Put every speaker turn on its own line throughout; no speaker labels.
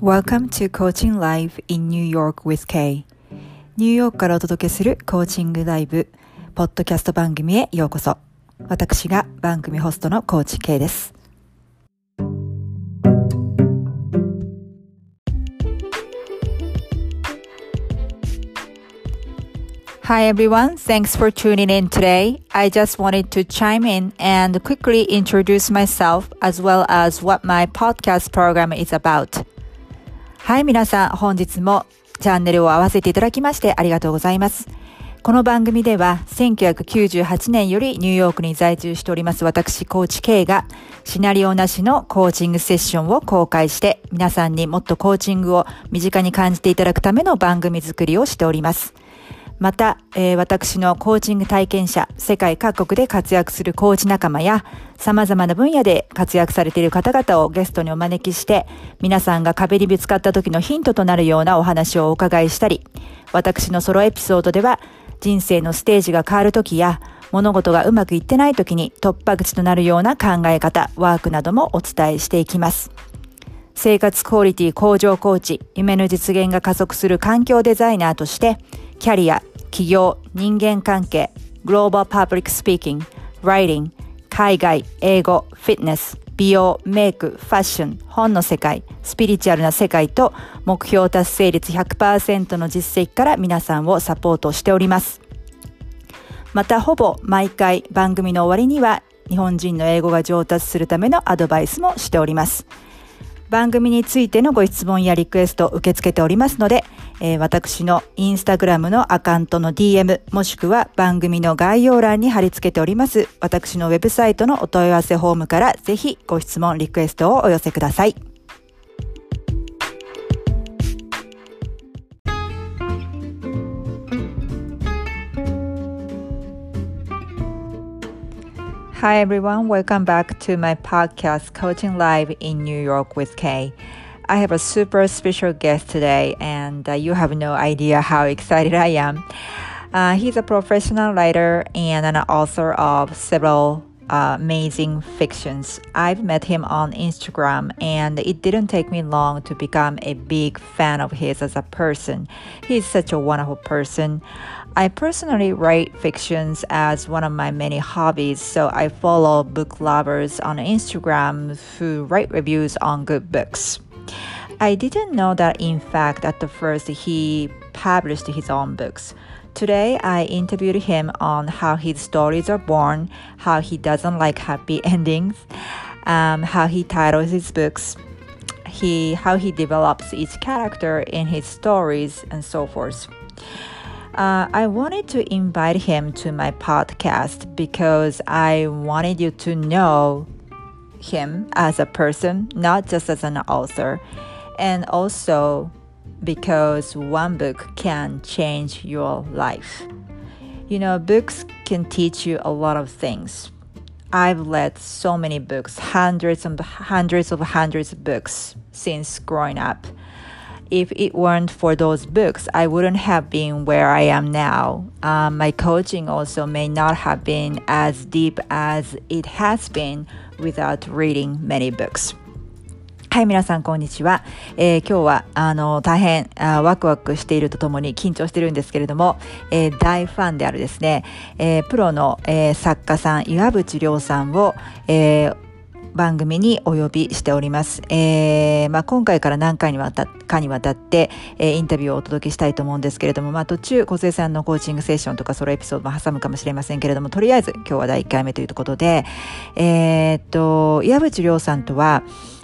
Welcome to Coaching Live in New York with Kay ニューヨークからお届けするコーチングライブポッドキャスト番組へようこそ私が番組ホストのコーチ K です Hi everyone, thanks for tuning in today. I just wanted to chime in and quickly introduce myself as well as what my podcast program is about. はい、皆さん、本日もチャンネルを合わせていただきましてありがとうございます。この番組では1998年よりニューヨークに在住しております私、コーチ K がシナリオなしのコーチングセッションを公開して皆さんにもっとコーチングを身近に感じていただくための番組作りをしております。また、えー、私のコーチング体験者、世界各国で活躍するコーチ仲間や、様々な分野で活躍されている方々をゲストにお招きして、皆さんが壁にぶつかった時のヒントとなるようなお話をお伺いしたり、私のソロエピソードでは、人生のステージが変わる時や、物事がうまくいってない時に突破口となるような考え方、ワークなどもお伝えしていきます。生活クオリティ向上コーチ、夢の実現が加速する環境デザイナーとして、キャリア、起業、人間関係、グローバルパブリックスピーキング、ライティング、海外、英語、フィットネス、美容、メイク、ファッション、本の世界、スピリチュアルな世界と目標達成率100%の実績から皆さんをサポートしております。またほぼ毎回番組の終わりには日本人の英語が上達するためのアドバイスもしております。番組についてのご質問やリクエストを受け付けておりますので、えー、私のインスタグラムのアカウントの DM もしくは番組の概要欄に貼り付けております私のウェブサイトのお問い合わせフォームからぜひご質問、リクエストをお寄せください。Hi everyone, welcome back to my podcast Coaching Live in New York with Kay. I have a super special guest today, and uh, you have no idea how excited I am. Uh, he's a professional writer and an author of several uh, amazing fictions. I've met him on Instagram, and it didn't take me long to become a big fan of his as a person. He's such a wonderful person. I personally write fictions as one of my many hobbies, so I follow book lovers on Instagram who write reviews on good books. I didn't know that, in fact, at the first he published his own books. Today, I interviewed him on how his stories are born, how he doesn't like happy endings, um, how he titles his books, he how he develops each character in his stories, and so forth. Uh, I wanted to invite him to my podcast because I wanted you to know him as a person, not just as an author, and also because one book can change your life. You know, books can teach you a lot of things. I've read so many books, hundreds and hundreds of hundreds of books since growing up. If it weren't for those books, I wouldn't have been where I am now. Um, my coaching also may not have been as deep as it has been without reading many books. はい、皆さん、こんにちは。えー、今日は、あの、大変あワクワクしているとともに緊張してるんですけれども、えー、大ファンであるですね、えー、プロの、えー、作家さん、岩渕亮さんを、えー、番組にお呼びしております。えー、まあ、今回から何回にわたかにわたって、えー、インタビューをお届けしたいと思うんですけれども、まあ、途中、小杉さんのコーチングセッションとかソロエピソードも挟むかもしれませんけれども、とりあえず今日は第1回目ということで、えー、っと、岩渕亮さんとは、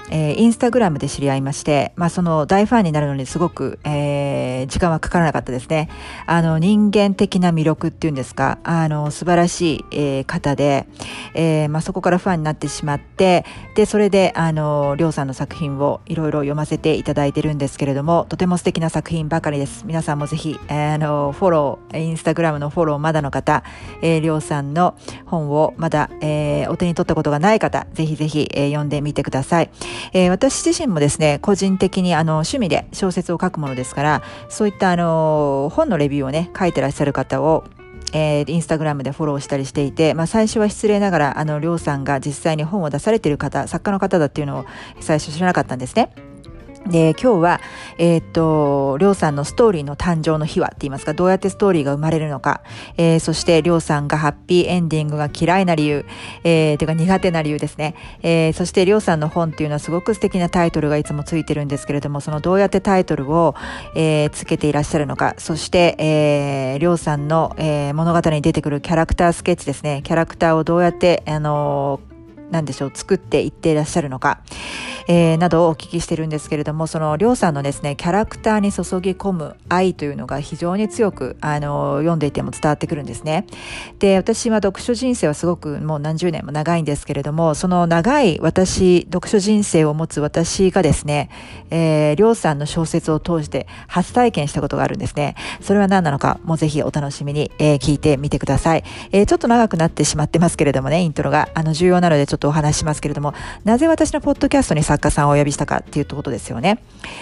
えー、インスタグラムで知り合いまして、まあ、その大ファンになるのにすごく、えー、時間はかからなかったですね。あの、人間的な魅力っていうんですか、あの、素晴らしい、えー、方で、えー、まあ、そこからファンになってしまって、で、それで、あの、りょうさんの作品をいろいろ読ませていただいてるんですけれども、とても素敵な作品ばかりです。皆さんもぜひ、あの、フォロー、インスタグラムのフォローまだの方、えー、りょうさんの本をまだ、えー、お手に取ったことがない方、ぜひぜひ、えー、読んでみてください。えー、私自身もですね、個人的にあの趣味で小説を書くものですから、そういったあの本のレビューをね、書いてらっしゃる方をえー、インスタグラムでフォローしたりしていて、まあ、最初は失礼ながら、あの、りょうさんが実際に本を出されている方、作家の方だっていうのを最初知らなかったんですね。で、今日は、えー、っと、りょうさんのストーリーの誕生の日はって言いますか、どうやってストーリーが生まれるのか、えー、そしてりょうさんがハッピーエンディングが嫌いな理由、えー、というか苦手な理由ですね。えー、そしてりょうさんの本っていうのはすごく素敵なタイトルがいつもついてるんですけれども、そのどうやってタイトルを、えー、つけていらっしゃるのか、そして、えー、りょうさんの、えー、物語に出てくるキャラクタースケッチですね。キャラクターをどうやって、あのー、なんでしょう、作っていっていらっしゃるのか。えー、などをお聞きしてるんですけれども、そのりょうさんのですね、キャラクターに注ぎ込む愛というのが非常に強く、あの、読んでいても伝わってくるんですね。で、私は読書人生はすごくもう何十年も長いんですけれども、その長い私、読書人生を持つ私がですね、えー、りょうさんの小説を通して初体験したことがあるんですね。それは何なのか、もうぜひお楽しみに、えー、聞いてみてください。えー、ちょっと長くなってしまってますけれどもね、イントロが、あの、重要なのでょっとお話しますけれども、なぜ私のポッドキャストに作家さんをお呼びしたかっていうことですよね。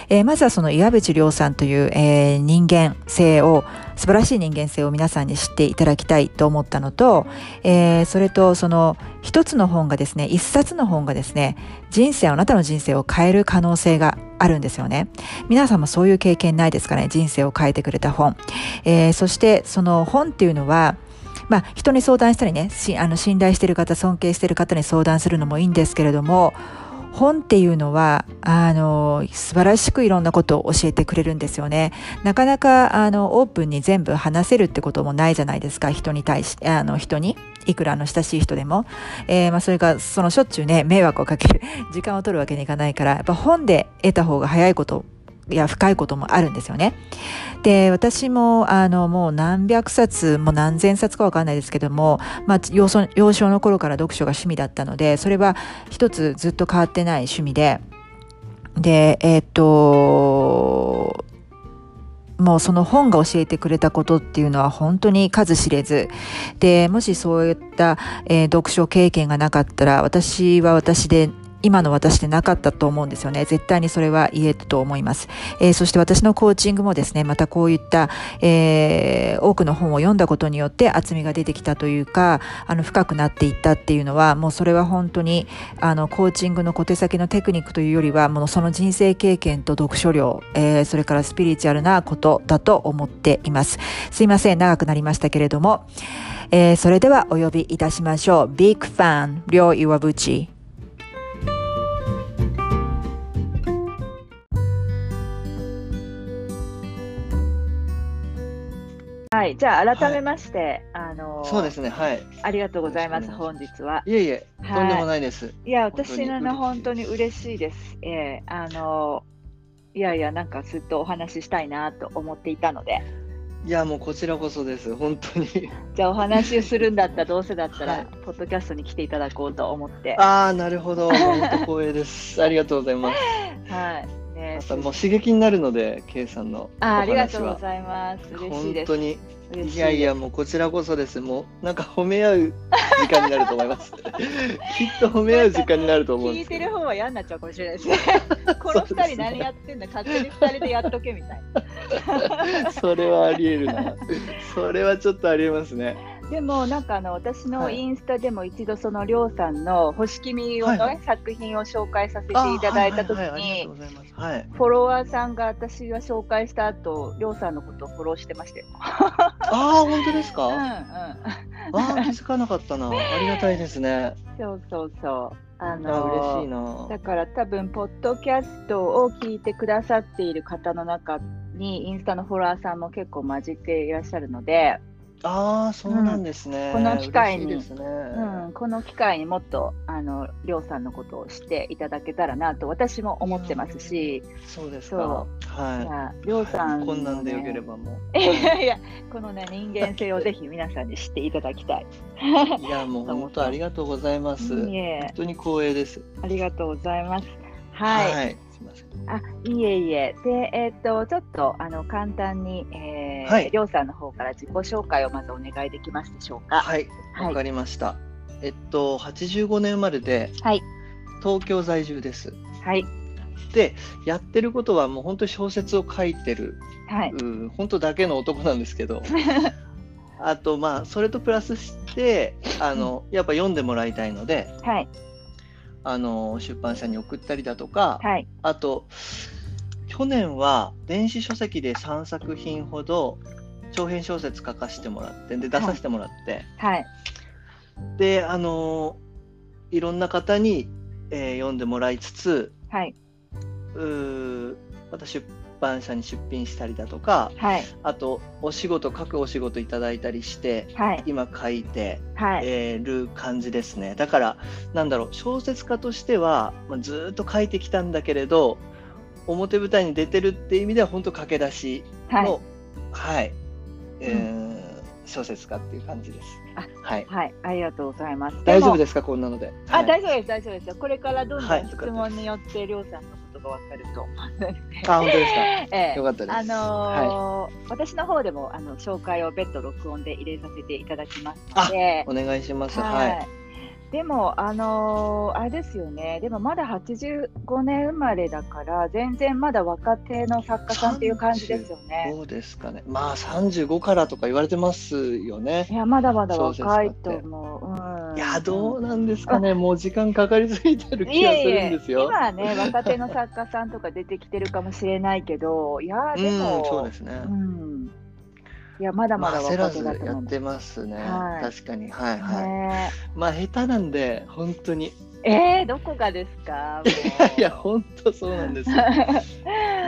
えー、まずはその岩渕亮さんという、えー、人間性を、素晴らしい人間性を皆さんに知っていただきたいと思ったのと、えー、それとその一つの本がですね、一冊の本がですね、人生、あなたの人生を変える可能性があるんですよね。皆さんもそういう経験ないですかね、人生を変えてくれた本。えー、そしてその本っていうのは、まあ、人に相談したりね、あの信頼してる方、尊敬してる方に相談するのもいいんですけれども、本っていうのは、あの、素晴らしくいろんなことを教えてくれるんですよね。なかなか、あの、オープンに全部話せるってこともないじゃないですか。人に対して、あの、人に。いくらの親しい人でも。えー、まあ、それが、そのしょっちゅうね、迷惑をかける、時間を取るわけにいかないから、やっぱ本で得た方が早いこといや深いこともあるんですよね。で、私も、あの、もう何百冊、もう何千冊かわかんないですけども、まあ、幼少幼少の頃から読書が趣味だったので、それは一つずっと変わってない趣味で、で、えー、っと、もうその本が教えてくれたことっていうのは本当に数知れず。で、もしそういった、えー、読書経験がなかったら、私は私で今の私でなかったと思うんですよね。絶対にそれは言えると思います。えー、そして私のコーチングもですね、またこういった、えー、多くの本を読んだことによって厚みが出てきたというか、あの、深くなっていったっていうのは、もうそれは本当に、あの、コーチングの小手先のテクニックというよりは、もうその人生経験と読書量、えー、それからスピリチュアルなことだと思っています。すいません、長くなりましたけれども、えー、それではお呼びいたしましょう。Big Fan、りょういわぶち。はい、じゃあ改めまして、はい、あの
そうですね、はい。
ありがとうございます。本日は。
いえいえ、とんでもないです。
いや、私のの本当に嬉しいです。えー、あのいやいや、なんかずっとお話ししたいなと思っていたので。
いや、もうこちらこそです、本当に。
じゃあ、お話しするんだったら、どうせだったら、はい、ポッドキャストに来ていただこうと思って。
ああ、なるほど、本当光栄です。ありがとうございます。
はい。
ね、またもう刺激になるので、K さんの
あありがとうございます。嬉しいです。
本当に。いやいや、もうこちらこそです。もうなんか褒め合う時間になると思います。きっと褒め合う時間になると思うん
です聞いてる方は嫌になっちゃうかもしれないですね。この二人何やってんだ、勝手に二人でやっとけみたい
な。それはありえるな。それはちょっとありえますね。
でもなんかあの私のインスタでも一度そのりょうさんの星君をね、はい、作品を紹介させていただいたときにフォロワーさんが私が紹介した後りょうさんのことをフォローしてましたよ。
ああ本当ですか？うんうん。ああ気づかなかったな。ありがたいですね。
そうそうそう。
あの嬉しいな
だから多分ポッドキャストを聞いてくださっている方の中にインスタのフォロワーさんも結構混じっていらっしゃるので。
ああ、そうなんですね。
この機会に、ね、うん、この機会にもっとあのりょうさんのことを知っていただけたらなと私も思ってますし、
そうですか。
はい。りょうさん、
ね、こんなんでよければも
う。いやいや、このね人間性をぜひ皆さんに知っていただきたい。
いやもう本当ありがとうございます。本当に光栄です。
ありがとうございます。はい。はいあいえいえ。で、えっ、と、ちょっと、あの、簡単に、えー、はい、りょうさんの方から自己紹介をまずお願いできますでしょうか。
はい、わ、はい、かりました。えっと、85年生まれで、はい、東京在住です。
はい。
で、やってることはもう本当に小説を書いてる、はい、う本当だけの男なんですけど、あと、まあ、それとプラスして、あの、やっぱ読んでもらいたいので、はい。あの出版社に送ったりだとか、はい、あと去年は電子書籍で3作品ほど長編小説書かせてもらってで出させてもらって、
はい、
であのいろんな方に、えー、読んでもらいつつ、
はい、
うまた出版社に出品したりだとか、
はい、
あとお仕事書くお仕事いただいたりして、
はい、
今書いて、
はい、
えー、る感じですね。だからなんだろう小説家としては、まあ、ずっと書いてきたんだけれど表舞台に出てるっていう意味では本当駆け出しのはい、はい、えー、うん。小説家っていう感じです。
あはい、はい、ありがとうございます。
大丈夫ですか、こんなので。
あ、はい、大丈夫です、大丈夫です。よ。これからどんどん質問によって、りょうさんのがわかると。
あ、本当ですか？
ええ、
よかったです。
あのーはい、私の方でも、あの、紹介を別途録音で入れさせていただきますので。
お願いします。はい
でも、あのー、あれですよね、でもまだ85年生まれだから、全然まだ若手の作家さんっていう感じですよね。
そうですかね、まあ35からとか言われてますよね。
いや、まだまだ若いと思う。
うん、いや、どうなんですかね、もう時間かかりすぎてる気がするんですよ。い
今はね、若手の作家さんとか出てきてるかもしれないけど、いや、でも、
うん、そうですね。
うんいやまだまだ
若手だとやってますね、はい、確かに。はいはい、ね、まあ下手なんで本当に。
えー、どこがですか？
いや本当そうなんですよ。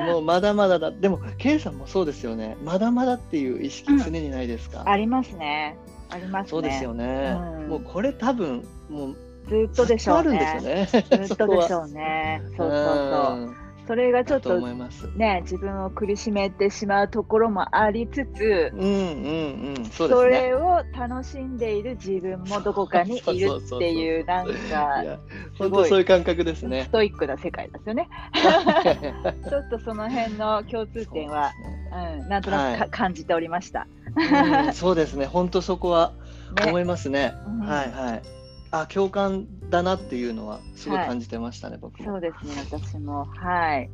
もう。まだまだだ。でも K さんもそうですよね。まだまだっていう意識常にないですか、
うん、ありますね。ありますね。
そうですよね、うん、もうこれ多分もう
ずっとでしょう
ね。
ずっとでしょうね。そうそうそうそれがちょっとね自分を苦しめてしまうところもありつつ、
うんうんうんそ、
ね、それを楽しんでいる自分もどこかにいるっていうなんか
本当そういう感覚ですね。
ストイックな世界ですよね。ちょっとその辺の共通点はう、ね、うん、なんとなく、はい、感じておりました、
うん、そうですね。本当そこは思いますね、ね。うん、はいはいあ共感だなっていうのはすごい感じてましたね、はい、僕
も。そうですね、私も。はい。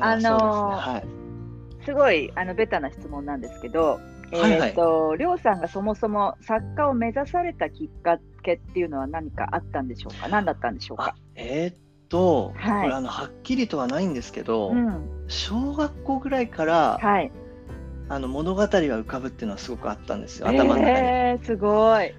あのーはい、すごいあのベタな質問なんですけど、えーと、りょうさんがそもそも作家を目指されたきっかけっていうのは何かあったんでしょうか？何だったんでしょうか？
えー、っと、はい、これあのはっきりとはないんですけど、うん、小学校ぐらいから、はい、あの物語は浮かぶっていうのはすごくあったんですよ頭の中に。
えー、すごい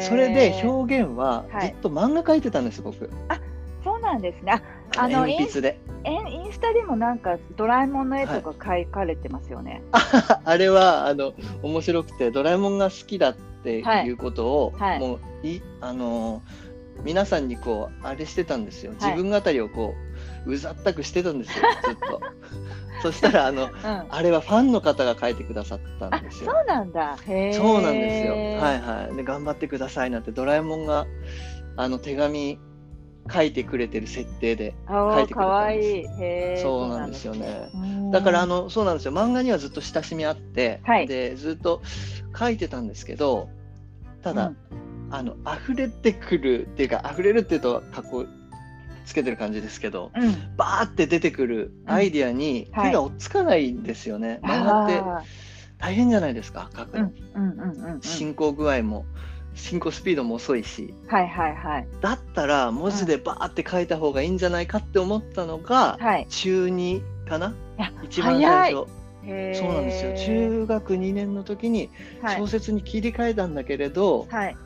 それで表現はずっと漫画描いてたんです、はい、僕。
あそうなんですね。
あの鉛筆で
インスタでもなんかドラえもんの絵とか描かれてますよね。
はい、あれはあの面白くてドラえもんが好きだっていうことを、はい、もういあの皆さんにこうあれしてたんですよ。自分語りをこううざったくしてたんですよずっと。そしたらあの、うん、あれはファンの方が書いてくださったんですよ。
そうなんだ。
そうなんですよ。はいはい。で頑張ってくださいなんてドラえもんがあの手紙書いてくれてる設定で書いてくれたんです。そうなんですよね。だからあのそうなんですよ。漫画にはずっと親しみあって、はい、でずっと書いてたんですけど、ただ、うん、あの溢れてくるっていうか溢れるっていうとかっこつけてる感じですけど、うん、バーって出てくるアイディアに手が追っつかないんですよね。漫画って大変じゃないですか書くの、進行具合も進行スピードも遅いし、
はいはいはい、
だったら文字でバーって書いた方がいいんじゃないかって思ったのが、はい、中2かな？一番最初。そうなんですよ。中学2年の時に小説に切り替えたんだけれど、はい、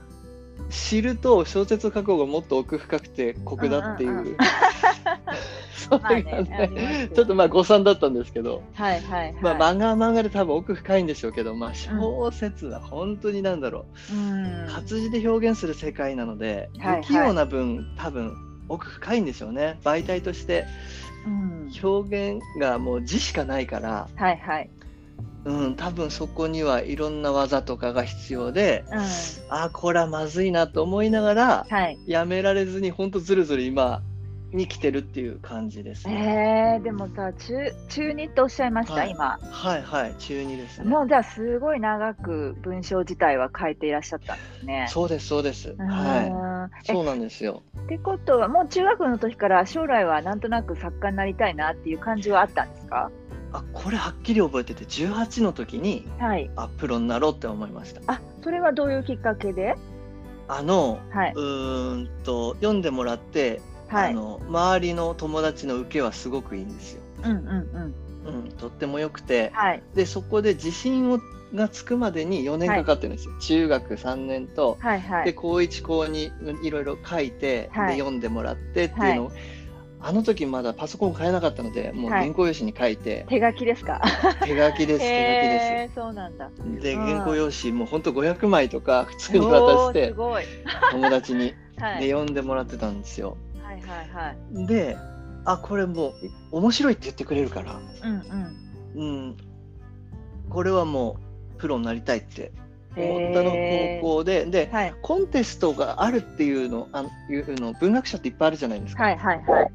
知ると小説を書く方がもっと奥深くて酷だっていう。うんうんうん。それがね、ね、ちょっとまあ誤算だったんですけど、
はいはい、はい、
まあ漫画は漫画で多分奥深いんでしょうけど、まあ小説は本当になんだろう、うん、活字で表現する世界なので、不器用な分、多分奥深いんでしょうね。媒体として表現がもう字しかないから、
はいはい、
うん、多分そこにはいろんな技とかが必要で、うん、ああこれはまずいなと思いながら、はい、やめられずに本当ずるずる今に来てるっていう感じです
ね。えー、でもさ中中二っておっしゃいました、はい、今。
はいはい中二ですね。
もうじゃあすごい長く文章自体は書いていらっしゃったんですね。
そうですそうです。はい。そうなんですよ。
ってことはもう中学の時から将来はなんとなく作家になりたいなっていう感じはあったんですか？
あこれはっきり覚えてて18の時に、はい、あプロになろうって思いました。
あそれはどういうきっかけで？
あの、はい、うんと読んでもらって、はい、あの周りの友達の受けはすごくいいんですよ。
うんうん
うん、とっても良くて、
はい、
でそこで自信をがつくまでに4年かかってるんですよ、はい、中学3年と、
はいはい、
で高1高2いろいろ書いて、はい、で読んでもらってっていうのを、あの時まだパソコン買えなかったのでもう原稿用紙に書いて、
手書きですか？
手書きです手書き
です。そうなんだ。
で原稿用紙もうほんと500枚とか普通に渡して友達に、で読んでもらってたんですよ。
はいはいはい。
であこれもう面白いって言ってくれるから。
うん
うん、うん、これはもうプロになりたいって。思ったの高校で。で、はい、コンテストがあるっていうのあいうの文学者っていっぱいあるじゃないですか。
はいはいはい、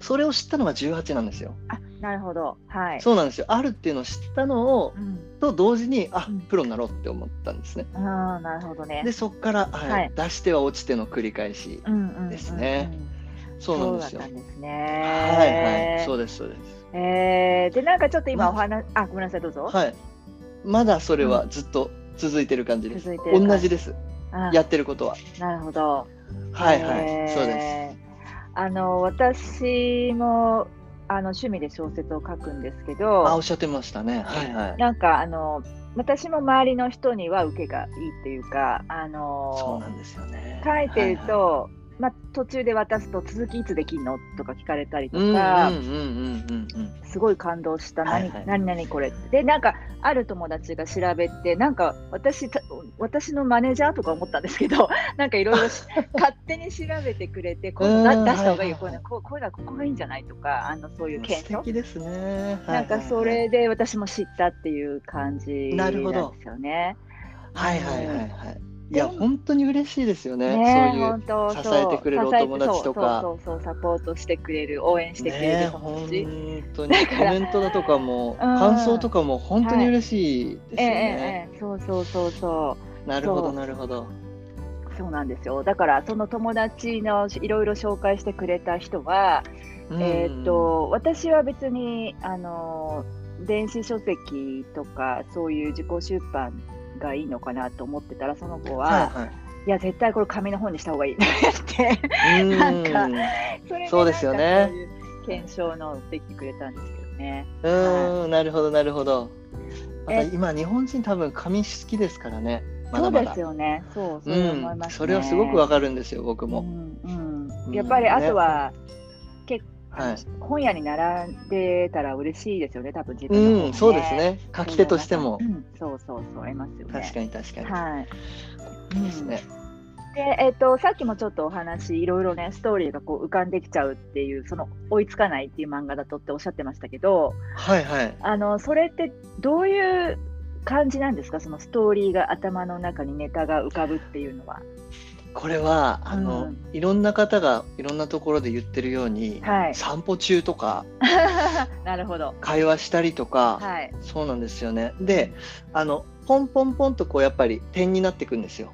それを知ったのが18なんですよ。
あなるほど、はい、
そうなんですよあるっていうのを知ったのを、うん、と同時にあプロになろうって思ったんですね。
あなるほどね
でそこから、はい、はい、出しては落ちての繰り返しですね。そうなんですよ。
そうですね。
はいはい、そうですそうです。
えー、でなんかちょっと今お話、ま、あごめんなさいどうぞ。
はい。まだそれはずっと続いてる感じです。同じです。やってることは。
なるほど。
はいはい、そうです。
あの私もあの趣味で小説を書くんですけど、
あおっしゃってましたね。はいはい。
なんかあの私も周りの人には受けがいいっていうか、あの
そうなんですよね。
書いてると、まあ、途中で渡すと続きいつできんの？とか聞かれたりとかすごい感動した、何はいはい、何々これでなんかある友達が調べてなんか私私のマネージャーとか思ったんですけど なんかいろいろ 勝手に調べてくれてこう出した方がいい。よ、こういうのこういうのはここがいいんじゃないとかあのそういう検証。
ですね、
なんかそれで私も知ったっていう感じなんですよね。
はいはいはいはい。いや本当に嬉しいですよね。ねそういう支えてくれるお友達とか、
そうそうサポートしてくれる、応援してくれる友達。
ね、本当にコメントだとかも、感想とかも本当に嬉しいですよね。
ええそうそうそうそ
う。なるほどなるほど。
そうなんですよ。だからその友達のいろいろ紹介してくれた人は、えっ、と私は別にあの電子書籍とかそういう自己出版がいいのかなと思ってたらその子は、はいはい、いや絶対これ紙の本にした方がいいって。なんかそれ
そうですよね。
検証のできてくれたんですけどね。
うん、はい、なるほどなるほど。また今日本人多分紙好きですからね。
まだまだ。そうですよね。そうそう思います、ね。
うん、それはすごくわかるんですよ僕も。う
ん、うん、やっぱりあとは、ね、結はい、本屋に並んでたら嬉しいですよね、多分自分の、ね、
うん、そうですね。書き手としても。
うん、そうそうそう、得ますよね。
確かに確かに。
はい。
ですね。
で、えっ、ー、と、さっきもちょっとお話、いろいろね、ストーリーがこう浮かんできちゃうっていう、その追いつかないっていう漫画だとっておっしゃってましたけど。
はいはい。
あの、それってどういう感じなんですか、そのストーリーが頭の中にネタが浮かぶっていうのは。
これはあの、うん、いろんな方がいろんなところで言ってるように、はい、散歩中とか
なるほど。
会話したりとか、
はい、
そうなんですよね。であのポンポンポンとこうやっぱり点になっていくんですよ。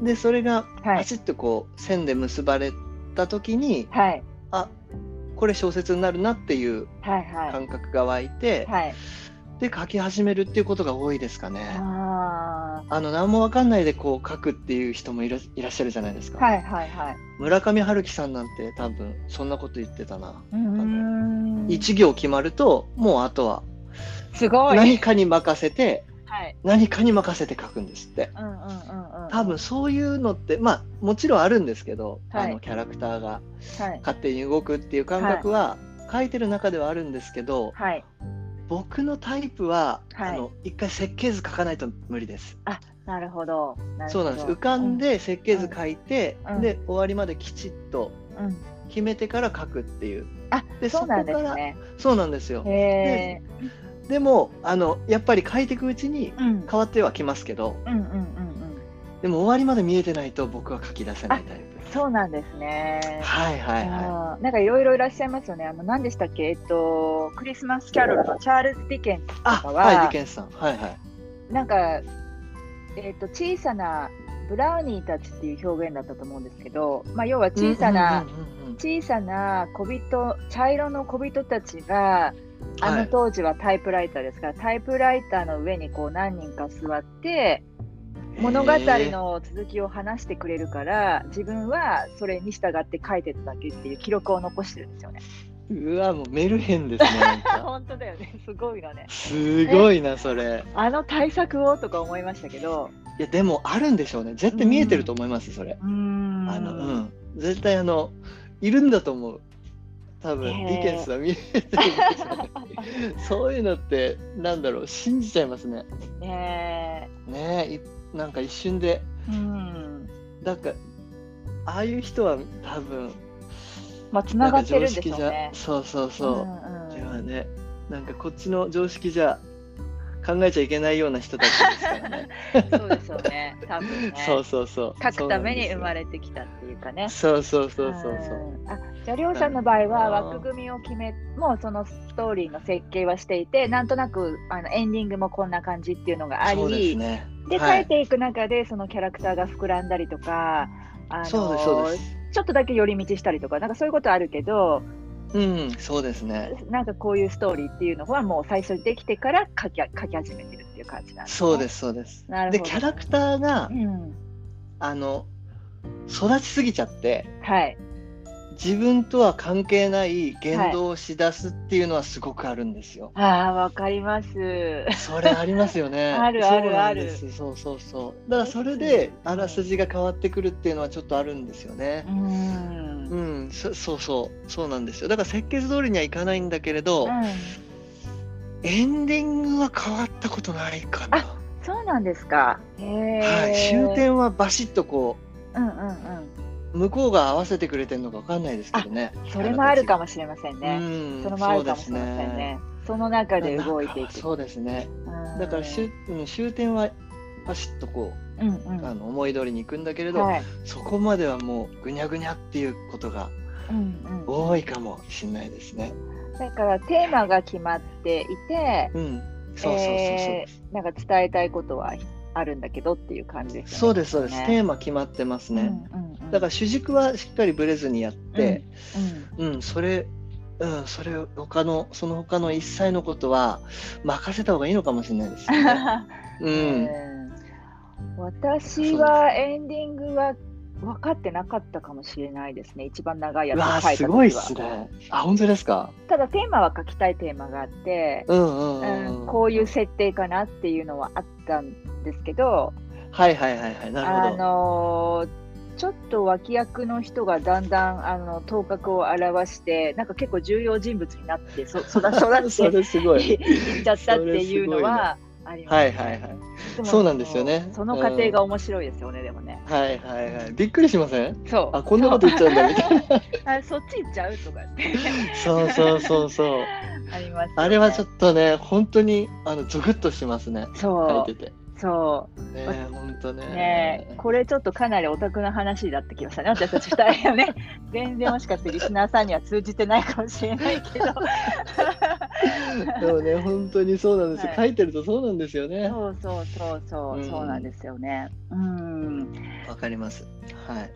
でそれがパチッとこう線で結ばれた時に、
はい、
あこれ小説になるなっていう感覚が湧いて、
はいはい
で書き始めるっていうことが多いですかね。あの何も分かんないでこう書くっていう人もいらいらっしゃるじゃないですか。
はいはいはい。
村上春樹さんなんて多分そんなこと言ってたな。一行決まるともうあとは
すごい
何かに任せて、
はい、
何かに任せて書くんですって。
うんうんうんうん、
多分そういうのってまあもちろんあるんですけど、はい、あのキャラクターが勝手に動くっていう感覚は、書いてる中ではあるんですけど、
はい、
僕のタイプは、はい、あの一回設計図書かないと無理です。
あなるほど。
そうなんです。浮かんで設計図書いて、うん、で終わりまできちっと決めてから書くっていう。
あでそこから
そうなんですよ。ででもあのやっぱり書いていくうちに変わってはきますけど、
うんうんうんうん、
でも終わりまで見えてないと僕は書き出せないタイプ。
そうなんですね。
はいはいは
い。なんかいろいろいらっしゃいますよね。あの何でしたっけ、えっとクリスマスキャロルのチャールズディケンスとかは、
はい、ディケンスさん、はいはい。
なんかえっと小さなブラウニーたちっていう表現だったと思うんですけど、まあ要は小さな、小さな小人茶色の小人たちが。あの当時はタイプライターですから、はい、タイプライターの上にこう何人か座って物語の続きを話してくれるから自分はそれに従って書いてただけっていう記録を残してるんですよね。
うわもうメルヘンですね
本当だよね。すごいのね。
すごいなそれ。
あの対策をとか思いましたけど。
いやでもあるんでしょうね。絶対見えてると思います、それ。
うん。
あのうん。絶対あのいるんだと思う。多分ディケンスは見えてるんですよね。そういうのってなんだろう。信じちゃいますね。
ね
え。ねえなんか一瞬で
うん
なんかああいう人は多分
まあつながってるんでしょうね
そうそうそう、うんうん、ではねなんかこっちの常識じゃ考えちゃいけないような人たちですからね。
そうですよね。多分ね。
そうそうそう。
書くために生まれてきたっていうかね。
そうそうそうそうそう。
あ、じゃありょうさんの場合は枠組みを決め、もうそのストーリーの設計はしていて、なんとなくあのエンディングもこんな感じっていうのがあり、
で、
ね、書いていく中でそのキャラクターが膨らんだりとか、
あの。
ちょっとだけ寄り道したりとか、なんかそういうことあるけど。
うん、そうですね。
なんかこういうストーリーっていうのはもう最初にできてから書き書き始めてるっていう感じなんです、ね、
そうですそうです。でキャラクターが、うん、あの育ちすぎちゃって、
はい、
自分とは関係ない言動をしだすっていうのはすごくあるんですよ。
はい、ああ、わかります。
それありますよね。
あるあるある。
そうそうそう。だからそれであらすじが変わってくるっていうのはちょっとあるんですよね。
うん。
うん、そそうそうそうなんですよ。だから設計図通りにはいかないんだけれど、うん、エンディングは変わったことないかな。
そうなんですか。
はい、終点はバシッとこ
う。うんうんうん。
向こうが合わせてくれてるのか分かんないですけどね。
それもあるかもしれませんね。それもあるかもしれませんね。その中で動いていく。
そうですね。だから終,、うん、終点はパシッとこう、うんうん、あの思い通りに行くんだけれど、はい、そこまではもうぐにゃぐにゃっていうことが多いかもしれないですね。
だからテーマが決まっていて、
うん、そうそうそうそう、え
ー、なんか伝えたいことはあるんだけどっていう感じですね。
そうですそうです。テーマ決まってますね。うんうんだから主軸はしっかりぶれずにやって、うん、うん、それ、うん、それ他のその他の一切のことは任せた方がいいのかもしれないですね。うん、
私はエンディングは分かってなかったかもしれないですね。一番長いやつを書いた
すごいっすね。あ、本当ですか？
ただテーマは書きたいテーマがあって、
うんうんうん、
うん、こういう設定かなっていうのはあったんですけど、
はいはいはいはい、なるほど。
あのーちょっと脇役の人がだんだんあの頭角を現してなんか結構重要人物になってそ育 育
ってい
っちゃったっていうのはあります、ね、
はいはいはいそうなんですよね。
その過程が面白いですよね、うん、でもね。
はいはいはい。びっくりしません？
そう。
あこんなこと言っちゃうんだみたい
な。あそっち行っちゃうとか
そうそうそうそう。
あります、ね、
あれはちょっとね本当にあのゾクッとしますね。
そ
う。書いてて
そ
う。ね本当ね
ねこれちょっとかなりオタクな話だってきましたね、私たち2人はね。全然もしかしてリスナーさんには通じてないかもしれないけど。
でもね、本当にそうなんですよ、はい、書いてるとそうなんですよね。
そうそうそうそう、うん、そうなんですよね。うん。
わかります。はい。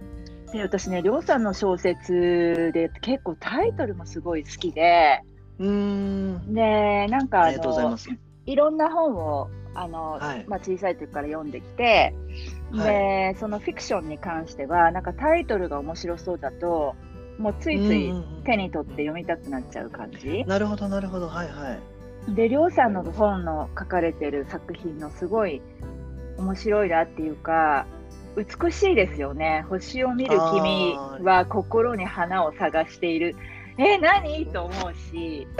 で私ね、りょうさんの小説で結構タイトルもすごい好きで、
うん
で、なんか
ありがとうございます。
いろんな本をあの、はい、まあ、小さい時から読んできて、はい、でそのフィクションに関してはなんかタイトルが面白そうだともうついつい手に取って読みたくなっちゃう感じ。
なるほどなるほどはいは
い。でりょうさんの本の書かれてる作品のすごい面白いなっていうか美しいですよね。星を見る君は心に花を探している。え何？と思うし。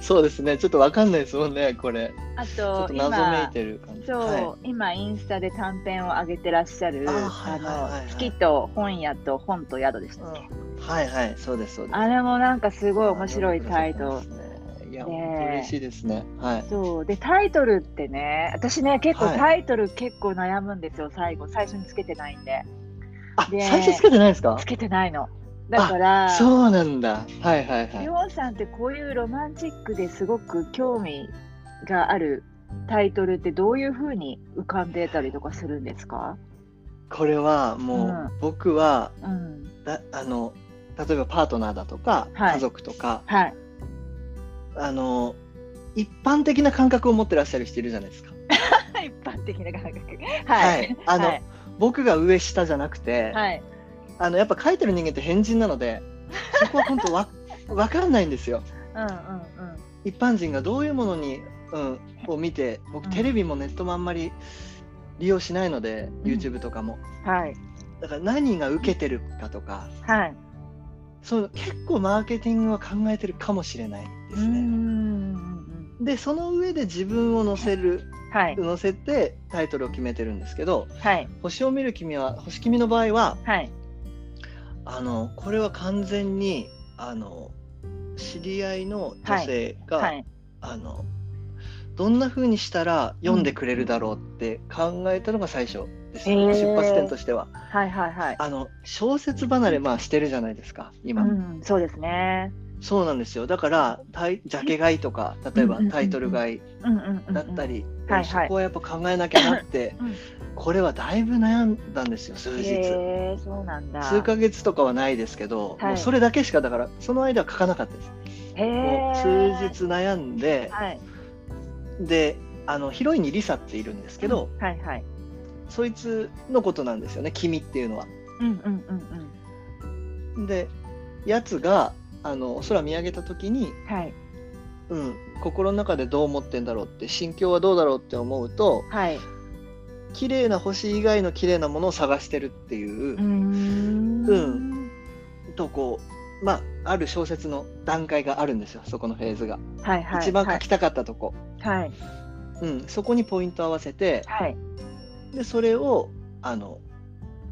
そうですね。ちょっとわかんないですもんねこれ。
あと
と謎めいてる感じ。
そう、はい、今インスタで短編を上げてらっしゃるあの月と本屋と本と宿でしたっけ、
はいはいそうですそうです。
あれもなんかすごい面白いタイトル。
いや、嬉しいですね。はい。
そう。でタイトルってね、私ね結構タイトル結構悩むんですよ。最後。最初につけてないんで。
あ、最初つけてないですか？
つけてないの。だから
そうなんだ。はいはいはい。
りょうさんってこういうロマンチックですごく興味があるタイトルってどういうふうに浮かんでたりとかするんですか？
これはもう、僕は、うん、だあの例えばパートナーだとか、はい、家族とか、
はい、
あの一般的な感覚を持ってらっしゃる人いるじゃないですか。
一般的な感覚。
はい、はい、あの、僕が上下じゃなくて、
はい、
あのやっぱ書いてる人間って変人なのでそこは本当わ 分かんないんですよ。
うんうんうん、
一般人がどういうものに、うん、を見て僕テレビもネットもあんまり利用しないので、うん、YouTube とかも、
はい、
だから何が受けてるかとか、
はい、
そう結構マーケティングは考えてるかもしれないですね。でその上で自分を載せる、
はい、
載せてタイトルを決めてるんですけど「
はい、
星を見る君は」星君の場合は、
はい、
あのこれは完全にあの知り合いの女性が、はい、あのどんな風にしたら読んでくれるだろうって考えたのが最初です、ね、出発点としては。
はいはいはい。
あの小説離れまあしてるじゃないですか今、う
ん、そうですね。
そうなんですよ。だからタイジャケ買いとか例えばタイトル買いだったり、そこはやっぱ考えなきゃなって、これはだいぶ悩んだんですよ数日。
そうなんだ。
数ヶ月とかはないですけど、もうそれだけしかだからその間は書かなかったです。もう数日悩んで、
はい、
であのヒロインにリサっているんですけど、
はいはい、
そいつのことなんですよね君っていうのは。
うんうんうんうん、
でやつがあの空見上げた時に、
はい。
うん、心の中でどう思ってんだろうって心境はどうだろうって思うと、
はい、
綺麗な星以外の綺麗なものを探してるっていううん。うん。とこうまあある小説の段階があるんですよそこのフェーズが、
はいはい、
一番書きたかったとこ、
はい。
うん、そこにポイント合わせて、
はい、
でそれをあの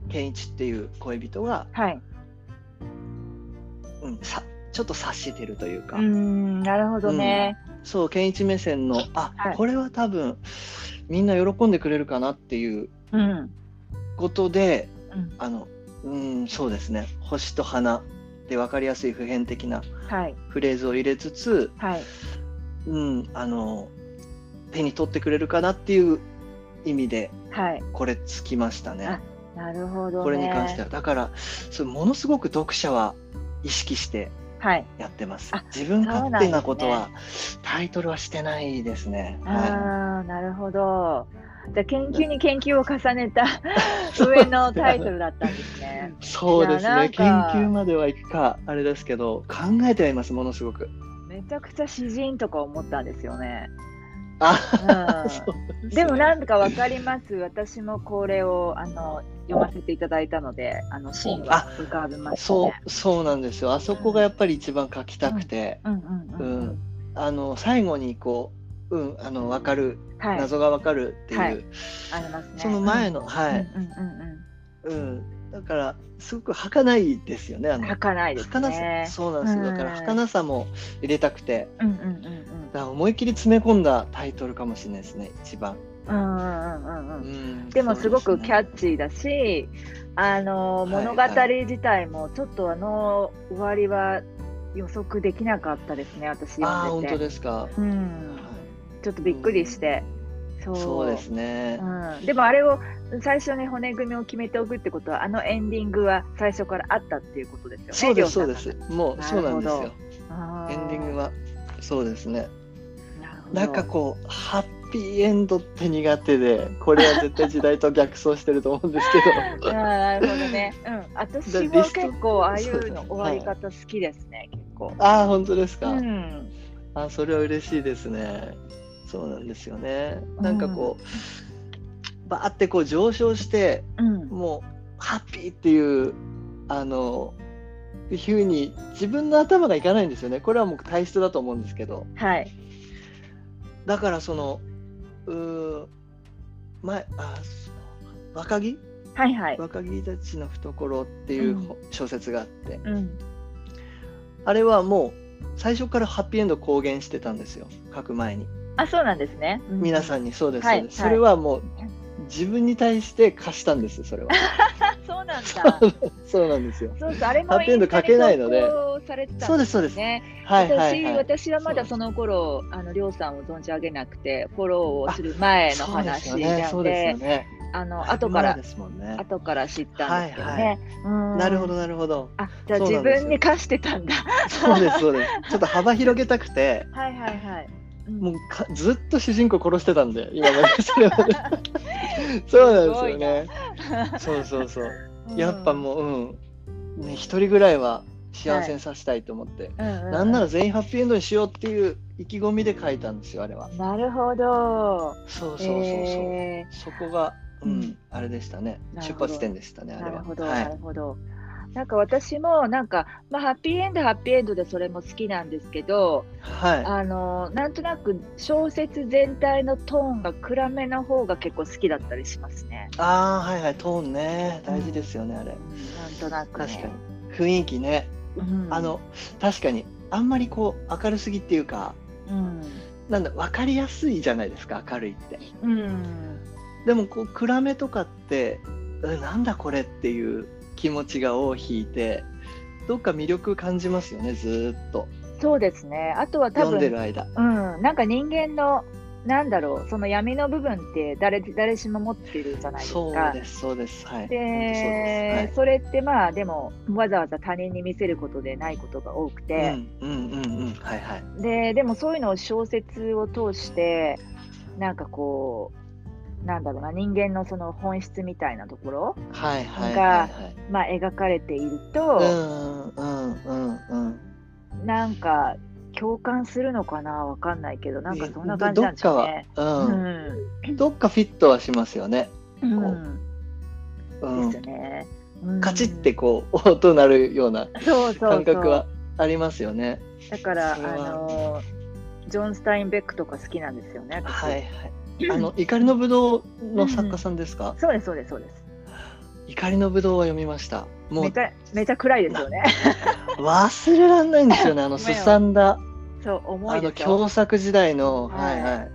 健一っていう恋人が、
はい。
うん、さちょっと察してるというか。
うんなるほどね、
うん、そう健一目線のあ、はい、これは多分みんな喜んでくれるかなっていうことで、
うん、
あのうんそうですね。星と花で分かりやすい普遍的なフレーズを入れつつ、
はい、
うん、あの手に取ってくれるかなっていう意味で、
はい、
これつきましたね。
なるほど、ね、
これに関しては。だからそれものすごく読者は意識してやってます。はい、自分勝手なことは、ね、タイトルはしてないですね。
ああ、はい、なるほど。じゃ研究に研究を重ねた 上のタイトルだったんですね。
そうですね。研究まではいくかあれですけど考えてはいますものすごく。
めちゃくちゃ詩人とか思ったんですよね。
あ、
うん、でもなんかわかります。私もこれをあの読ませていただいたので、あのシーンが浮かびま
した、ね、そうそうなんですよ。あそこがやっぱり一番書きたくて、
うん、
あの最後にこう、うん、あのわかる、はい、謎がわかるっていう、はい、
ありますね。
その前の、はい、うん、だからすごく儚いですよね。あの。
儚いですね。
そうなんですよ。だから儚さも入れたくて、
うんうんうんうん、
だ思い切り詰め込んだタイトルかもしれないですね。一番。
でもすごくキャッチーだし、あの物語自体もちょっとあの終わりは予測できなかったですね。私
あ本当ですか。
うん。ちょっとびっくりして。
そうそうですね、
うん、でもあれを最初に骨組みを決めておくってことはあのエンディングは最初からあったっていうことですよね
そうですそうですもうそうなんですよエンディングはそうですねなんかこうハッピーエンドって苦手でこれは絶対時代と逆走してると思うんですけ
ど。なるほどね。うん。私も結構ああいうの終わり方好きですね、はい、結構。
ああ本当ですか、
うん、
あそれは嬉しいですね。そうなんですよね。なんかこう、うん、バーってこう上昇して、
うん、
もうハッピーっていうあのいうふうに自分の頭がいかないんですよね。これはもう体質だと思うんですけど。
はい。
だからそのう前あ若木？
はいはい。
若木たちの懐っていう小説があって、
うん、
あれはもう最初からハッピーエンド公言してたんですよ書く前に。
あ、そうなんですね。
うん、皆さんにそうです、はい、それはもう自分に対して貸したんですそれは。
そうなんだ。
そうなんですよ。ハッピーエンド書けないので。
そうですそうです。
はい、はい、
私私はまだその頃あのりょうさんを存じ上げなくてフォローをする前の話なので。
ね、
あの後から、
ね、
後から知ったんですけどね。
はいはい、なるほどなるほど。
あじゃあ自分に貸してたんだ。
そうですそうです。ちょっと幅広げたくて。
はいはいはい。
もうかずっと主人公殺してたんで今までそれまで そうなんですよねそうそうそうやっぱもううんね一人ぐらいは幸せにさせたいと思って、はいうんうん、なんなら全員ハッピーエンドにしようっていう意気込みで書いたんですよあれは。
なるほど。
そうそうそうそう。えー、そこが、うん、あれでしたね出発点でしたねあれは。
なるほど、はい、なるほど。なんか私もなんか、まあ、ハッピーエンドハッピーエンドでそれも好きなんですけど、はい、あのなんとなく小説全体のトーンが暗めの方が結構好きだったりしますね。
ああはいはいトーンね大事ですよね、うん、あれ。なん
となく、
ね、確かに雰囲気ね、うん、あの確かにあんまりこう明るすぎっていうか、うん、なんだ分かりやすいじゃないですか明るいって。うん、でもこう暗めとかってなんだこれっていう気持ちが尾を引いてどっか魅力感じますよねずっと。
そうですね。あとは多分
読んでる間、
うん、なんか人間のなんだろうその闇の部分って誰誰しも持ってるじゃないですか。
そうですそうですはい。
で、はい、それってまあでもわざわざ他人に見せることでないことが多くて、うんうんうんうんはいはい。ででもそういうのを小説を通してなんかこうなんだろうな人間のその本質みたいなところがまあ描かれているとなんか共感するのかなわかんないけどなんかそんな感じなんですよね。
どっかフィットはしますよね。
うん、ですね。
カチってこう音鳴るような感覚はありますよね。
だからあのジョン・スタインベックとか好きなんですよね。
はいはい。あの 怒りのぶどうの作家さんですか、
うん、そうですそうですそうです。
怒りのぶどうは読みました。
もう。めちゃめちゃ暗いですよね。
忘れられないんですよねあの すさんだ
そう重いあの
共作時代の、はい、はいはい、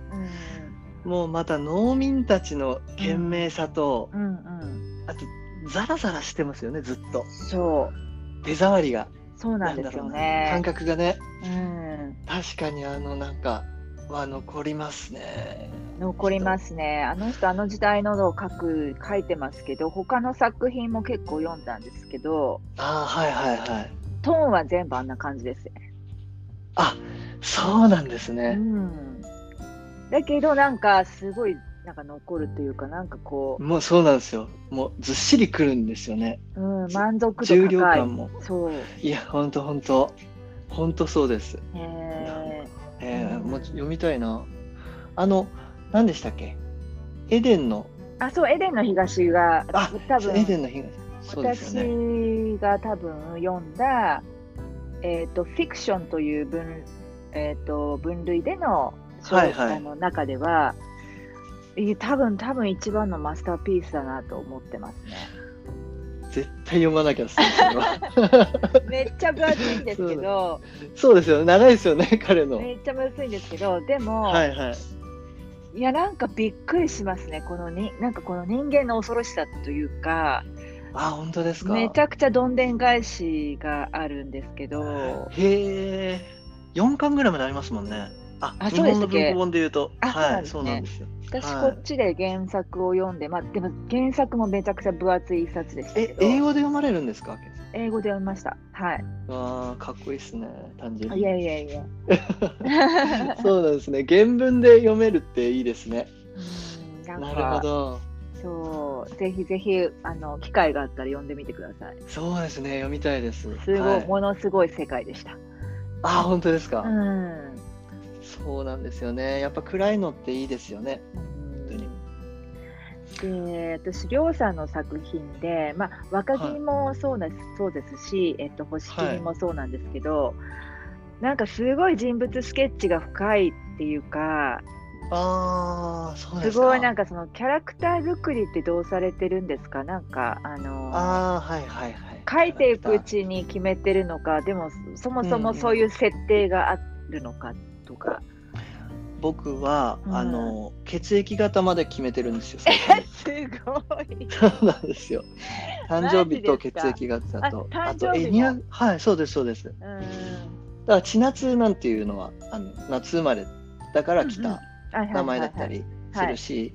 うん、もうまた農民たちの懸命さと、うんうんうん、あとザラザラしてますよねずっと。
そう。
手触りが。
そうなんですよね。
感覚がね、うん、確かにあのなんかは残りますね。
残りますね。あの人、あの時代のを書く、書いてますけど、他の作品も結構読んだんですけど、
あはいはいはい。
トーンは全部あんな感じですね。
あそうなんですね。う
ん。だけど、なんか、すごい、なんか残るというか、なんかこ
う。もうそうなんですよ。もうずっしりくるんですよね。
うん、満足度高い。
重量感も。
そう。
いや、ほんとほんと。ほんとそうです。へえ。えー、もう読みたいな。あの、何でしたっけ？エデンの。
あ、そう、エデンの東が、
あ多分エデンの東。
そうですよね、私が多分読んだ、えっ、ー、と、フィクションという分,、えーと、分類での小説の中では、はいはい、多分多分一番のマスターピースだなと思ってますね。
絶対読まなきゃ
めっちゃ分厚いんですけど。
そう。ですよね。長いですよね彼の。
めっちゃ分厚いんですけどでも、はいはい、いやなんかびっくりしますねこのになんかこの人間の恐ろしさというか
あ本当ですか。
めちゃくちゃどんでん返しがあるんですけど。
へえ。4巻ぐらいまでありますもんね。ああそうです文庫本で言うと。はい、そうなんですよ。
私こっちで原作を読んで、まあでも原作もめちゃくちゃ分厚い一冊でした
え英語で読まれるんですか？
英語で読みました。はい。
ああかっこいいですね。単純に。
いやいやいや。
そうなんですね。原文で読めるっていいですね。なるほど
そう。ぜひぜひあの機会があったら読んでみてください。
そうですね。読みたいです。
すごい、はい、ものすごい世界でした。
あ本当ですか？うん。そうなんですよね。やっぱ暗いのっていいですよね。本当に。
で私、りょうさんの作品で、まあ、若木もそうですはい、そうですし、えっと、星切もそうなんですけど、はい、なんかすごい人物スケッチが深いっていうか、
あそう
すごいなんかそのキャラクター作りってどうされてるんですか？なんかあの
あはいはいはい。
書いていくうちに決めてるのか？でもそもそもそういう設定があるのかとか。
僕は、うん、あの血液型まで決めてるんですよ。す
ごい。
そうなんですよ。誕生日と血液型と、あとエニア、はい、そうですそうです。うん、だから千夏なんていうのはあの夏生まれだから来た名前だったりするし、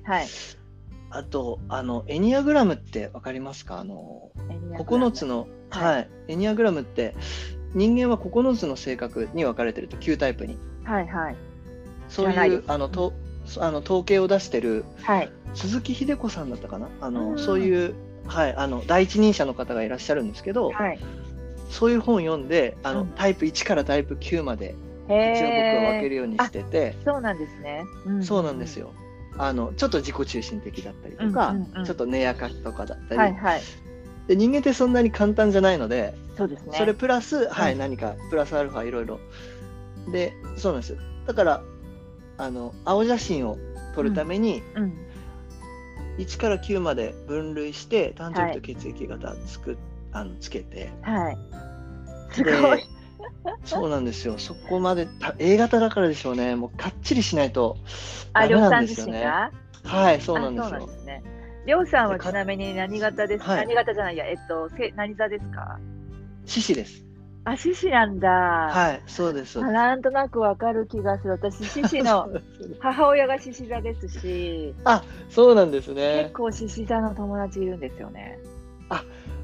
あとあのエニアグラムってわかりますか？あの九つの、はい、はい、エニアグラムって人間は9つの性格に分かれてると9タイプに。
はいはい。
そういうあのとあの統計を出してる、はい、鈴木秀子さんだったかな？あの、そういう、はい、あの第一人者の方がいらっしゃるんですけど、はい、そういう本読んであの、
うん。
タイプ1からタイプ9まで。一応僕は分けるようにしてて、
そうなんですね。
そうなんです。よ。あのちょっと自己中心的だったりとか、
うんうんうん
ちょっと根やかとかだったり、
はいはい。
で人間ってそんなに簡単じゃないので、
そうですね。
それプラス、はい、
うん
何かプラスアルファいろいろでそうなんですよだからあの青写真を撮るために、
うん。
1から9まで分類して誕生日と血液型つく、あのつけて
はい。す
で
ごい。
そうなんですよ。そこまでた A 型だからでしょうね。もうかっちりしないと
あ、
ダメな
りょうさん
んですよね。
自身が？
はいそうなんですよ。
あそうなんですね。りょうさんはちなみに何型です？か、
はい。
何型じゃないや、えっと、せ何座ですか？
獅子です。
あ、獅子なんだ。
はいそうです。
なんとなくわかる気がする。私、獅子の 母親が獅子座ですし、
あそうなんですね。
結構獅子座の友達いるんですよね。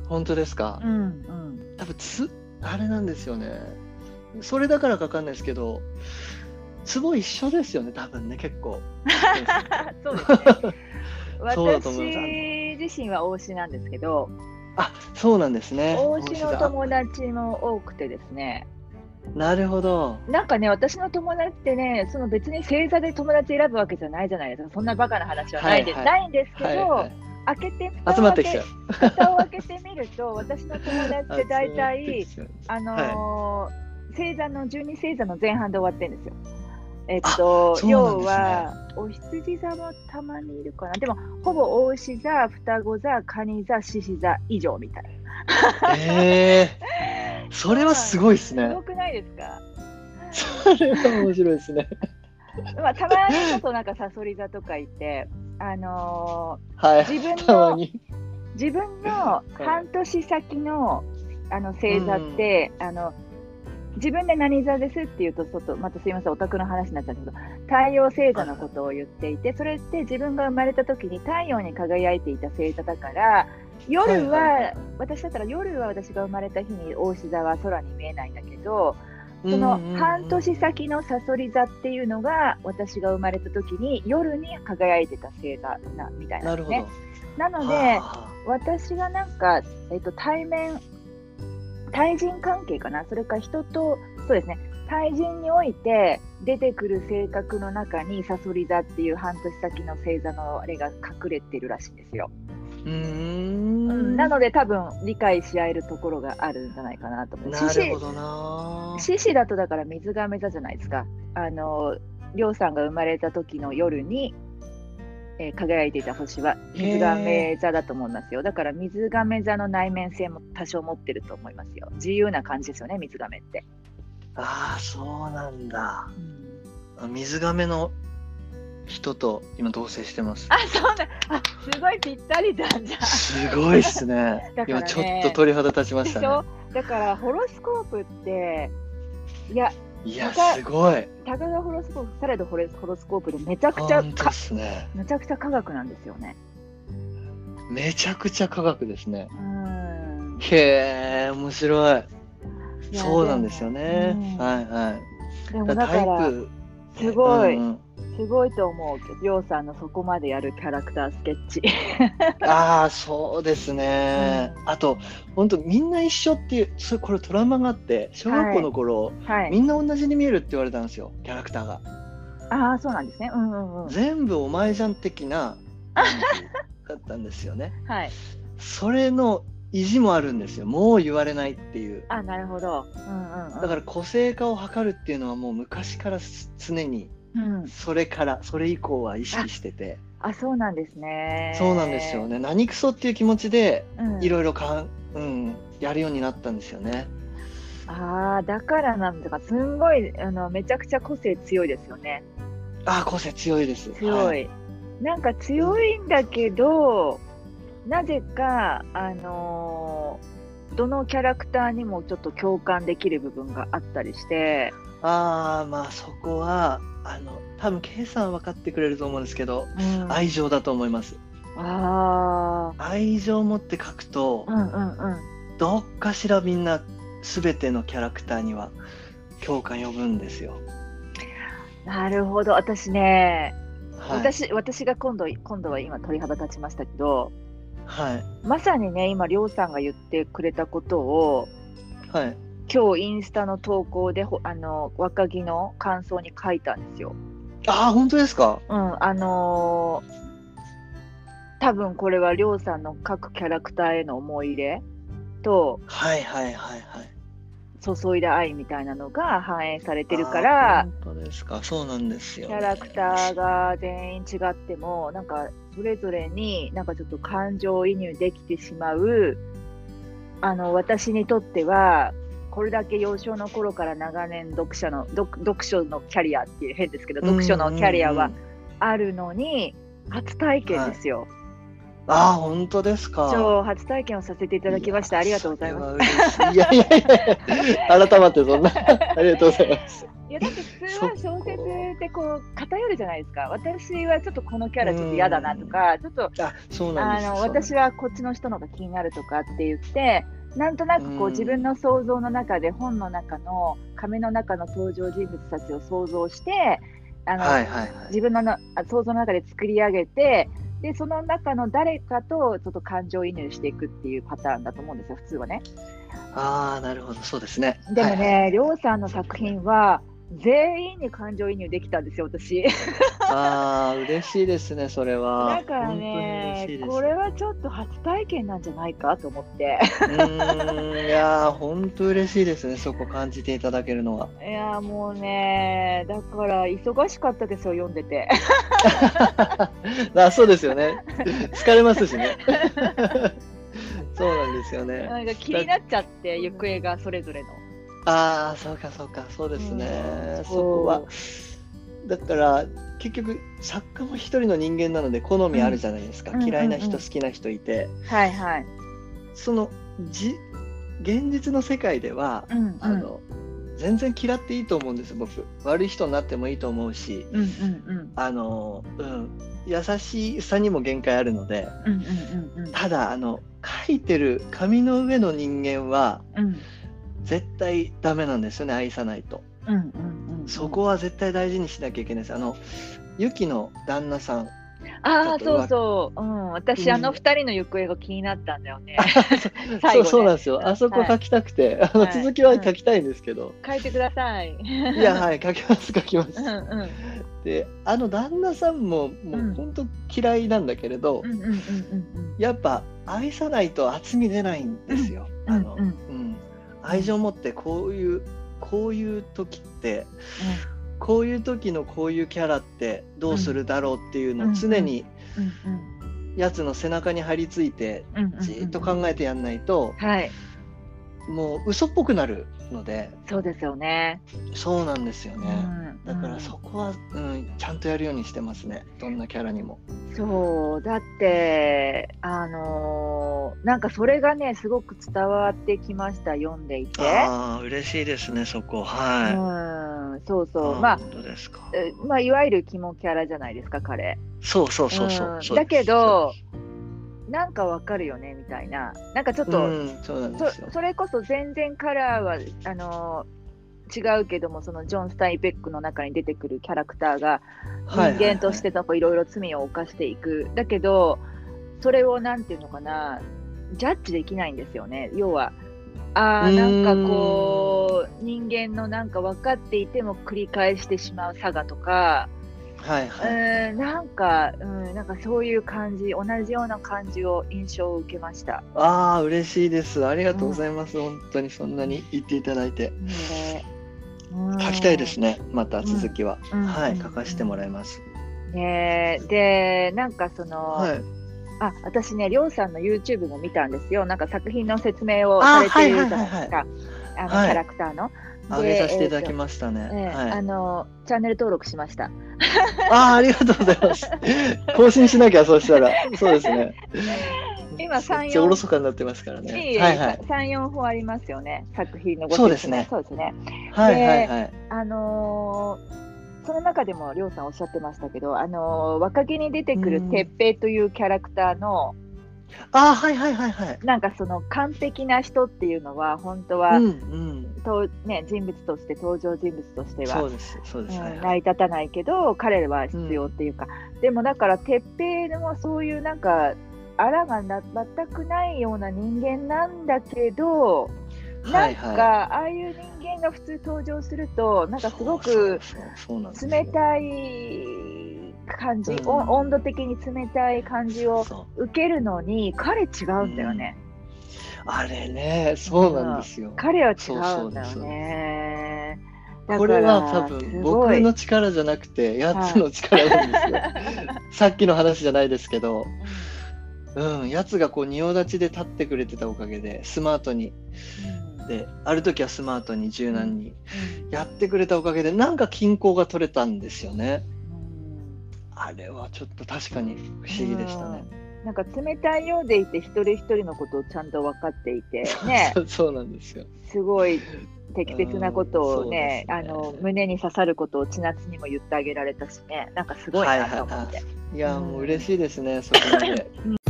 本当ですか、
うんうん。
多分つあれなんですよね。それだからかわかんないですけどツボ一緒ですよね多分ね結構。
そうですね。私自身は推しなんですけど、
あそうなんですね。
推しの
だ。
友達も多くてですね、
なるほど。
なんかね、私の友達ってね、その別に星座で友達選ぶわけじゃないじゃないですか。そんなバカな話はないです。
はいはい。
ないんですけど、
はいはい
開けて
集まってきちゃう。
蓋を開けてみると、私の友達って大体あのー星座の12星座の前半で終わってるんですよ。えっと、
ね。
要は、お羊座もたまにいるかな。でも、ほぼ大牛座、双子座、蟹座、獅子座以上みたいな。
えー、それはすごいです。
す
ね
ごくないですか？
それは面白いですね。
まあ、たまにちょっとなんかサソリ座とかいて、あの
はい。
自分の自分の半年先のあの星座って、あの自分で何座ですって言うと、ちょっとまたすいません、オタクの話になっちゃうんですけど、太陽星座のことを言っていて、それって自分が生まれた時に太陽に輝いていた星座だから、夜は、
はいはいはい。
私だったら夜は私が生まれた日に大志座は空に見えないんだけど、その半年先のサソリ座っていうのが私が生まれた時に夜に輝いてた星座なみたいな
なん
ですね。なので、
は
私がなんか、えっと、対面、対人関係かな、それから人と、そうですね、対人において出てくる性格の中に、サソリ座っていう半年先の星座のあれが隠れてるらしいんですよ。
あうー
うん
ん
なので、多分理解し合えるところがあるんじゃないかなと思う。
なるほどな
獅子だとだから水亀座じゃないですか。あの、りょうさんが生まれた時の夜に、えー輝いていた星は水亀座だと思いますよ。だから水亀座の内面性も多少持ってると思いますよ。自由な感じですよね、水亀って。
ああそうなんだ
うん
あ水亀の人と今同棲してます。
あ、そうだ。あ、すごいぴったりだじゃん。
すごいっすね。
ね。
今ちょっと鳥肌立ちまし
たょ？だからホロスコープって、いや、
いや
他
すごい。
たかがホロスコープ、されどホロスコープでめちゃくちゃ
ね。
めちゃくちゃ科学なんですよね。
めちゃくちゃ科学ですね。
うん。
へえ面白い。そうなんですよね。はいはい。
でも
だから、タイプ
すごい
うんうん
すごいと思うりょうさんのそこまでやるキャラクタースケッチ。
ああそうですね、
うん
あと本当みんな一緒っていうそれこれトラウマがあって小学校の頃、
はい。
みんな同じに見えるって言われたんですよキャラクターが
ああ、そうなんですね。うんうんうん。
全部お前じゃん的な感じだったんですよね
はい。
それの意地もあるんですよもう言われないっていう
あなるほど。うんうん、うん。
だから個性化を図るっていうのはもう昔からす常に
うん、
それからそれ以降は意識してて
あ、そうなんですね。
そうなんですよ。ね何クソっていう気持ちで
うん、
いろいろかん、うん、やるようになったんですよね
ああ、だからなんだか、すんごい、あの、めちゃくちゃ個性強いですよね。
ああ個性強いです
強い。
はい
なんか強いんだけど、なぜか、あのーどのキャラクターにもちょっと共感できる部分があったりして、
ああまあそこはあの多分 K さんは分かってくれると思うんですけど、
うん、
愛情だと思います。
あ
愛情を持って書くと、
あ、うんうんうん。
どっかしらみんな全てのキャラクターには共感呼ぶんですよ、
なるほど。私ね、
はい、
私私が今度今度は今鳥肌立ちましたけど
はい。
まさにね今りょうさんが言ってくれたことを
はい、
今日インスタの投稿であの若木の感想に書いたんですよ。
ああ本当ですか？
うんあのー、多分これはりょうさんの各キャラクターへの思い入れと
はいはいはいはい。
注いだ愛みたいなのが反映されてるから
本当ですか？そうなんですよ、
ね、キャラクターが全員違ってもなんかそれぞれになんかちょっと感情移入できてしまうあの私にとってはこれだけ幼少の頃から長年読者の読書のキャリアっていう変ですけど読書のキャリアはあるのに初体験ですよ。
ああ、本当ですか。
今日初体験をさせていただきました。ありがとうございま
す。いやいやいや、改まってそんな、ありがとうございます。
いやだって普通は小説ってこう偏るじゃないですか。私はちょっとこのキャラちょっと嫌だなとか、ちょっとあの私はこっちの人のが気になるとかって言って、なんとなくこう自分の想像の中で本の中の紙の中の登場人物たちを想像して、あの、はいはいはい、自分の想像の中で作り上げて。でその中の誰かとちょっと感情移入していくっていうパターンだと思うんですよ普通はね。
ああなるほどそうですね。
でもね、りょうさんの作品は全員に感情移入できたんですよ、私。
ああ、嬉しいですね、それは。
だからね、これはちょっと初体験なんじゃないかと思って。
うん、いや本当嬉しいですね、そこ感じていただけるのは。
いやもうね、だから忙しかったですよ、読んでて。
あそうですよね。疲れますしね。そうなんですよね。
なんか気になっちゃって、行方がそれぞれの。
ああそうかそうかそうですね、そこは。だから結局作家も一人の人間なので好みあるじゃないですか、うん、嫌いな人、うんうん、好きな人いて、
はいはい。
そのじ現実の世界では、うんうん、あの全然嫌っていいと思うんです僕。悪い人になってもいいと思うし、うんうんうん、あの、うん、優しさにも限界あるので、うんうんうんうん、ただあの書いてる紙の上の人間は、うん絶対ダメなんですよね愛さないと、うんうんうんうん、そこは絶対大事にしなきゃいけないです。あのユキの旦那さん。
ああそうそう、うん、私、あの二人の行方が気になったんだよ ね。
そうそうなんですよ。あそこ書きたくて、はい、あの続きは書きたいんですけど。
書いてください。
いやはい。書きます書きます。うんうん、であの旦那さんももう本当嫌いなんだけれど、やっぱ愛さないと厚み出ないんですよ。あの、うん、愛情を持ってこういうこういう時って、うん、こういう時のこういうキャラってどうするだろうっていうのを常にやつの背中に張り付いてじっと考えてやんないと、もう嘘っぽくなるので。
そうですよね。
そうなんですよね、うん、だからそこは、うん、ちゃんとやるようにしてますね。どんなキャラにも。
そう。だってあのー、なんかそれがねすごく伝わってきました。読んでいて。
ああ嬉しいですねそこ。は
い、うん、そうそう。まあ本当ですか、まあ、いわゆる肝キャラじゃないですか彼。
そうそうそうそう、
うん、だけどなんかわかるよねみたいな。なんかちょっと、そそれこそ全然カラーはあのー、違うけどもそのジョン・スタインベックの中に出てくるキャラクターが人間としていろいろ罪を犯していく、だけどそれをなんていうのかなジャッジできないんですよね。要はあなんかこう人間のなんか分かっていても繰り返してしまう差がとかはいはい、うんなんか、うん、なんかそういう感じ同じような感じを印象を受けました。
ああ嬉しいです。ありがとうございます、うん、本当にそんなに言っていただいて、うん、書きたいですね。また続きは、はい書かせてもらいます。
ねでなんかその、はい。あ私ね、りょうさんの YouTube も見たんですよ。なんか作品の説明をされているじゃないですか。あの、キャラクターの。
上げさせていただきましたね。
えーはい、あのチャンネル登録しました。
ああありがとうございます。更新しなきゃそうしたらそうですね。
今三四お
ろそかになってますからね。いい
はいはい。三四本ありますよね作品のご
そうですね。
そうですね。
はいはいはい。
あのー、その中でもりょうさんおっしゃってましたけど、あのー、若気に出てくる鉄平というキャラクターの、
あはいはいはいはい。
なんかその完璧な人っていうのは本当は、うんうん、とね、人物として登場人物としては
そうですそうです、うん、
成り立たないけど彼は必要っていうか、うん、でもだから鉄平もそういうなんかあらがな全くないような人間なんだけど、ななんか、はい。はい、ああいう人間が普通登場すると、なんかすごく冷たい感じ、温度的に冷たい感じを受けるのに、彼違うんだよね。
あれね、そうなんですよ。
彼は違うんだよね。
これは多分僕の力じゃなくてやつの力なんですよ。さっきの話じゃないですけど、うん、やつがこう仁王立ちで立ってくれてたおかげでスマートに、うん、である時はスマートに柔軟にやってくれたおかげでなんか均衡が取れたんですよね。うん、あれはちょっと確かに不思議でしたね。
なんか冷たいようでいて一人一人のことをちゃんと分かっていて ね。
そうなんですよ。
すごい適切なことをねね、あの胸に刺さることを千夏にも言ってあげられたしね。なんかすごいなと思って、はいはいはい、い
や、もう嬉しいですねそこまで、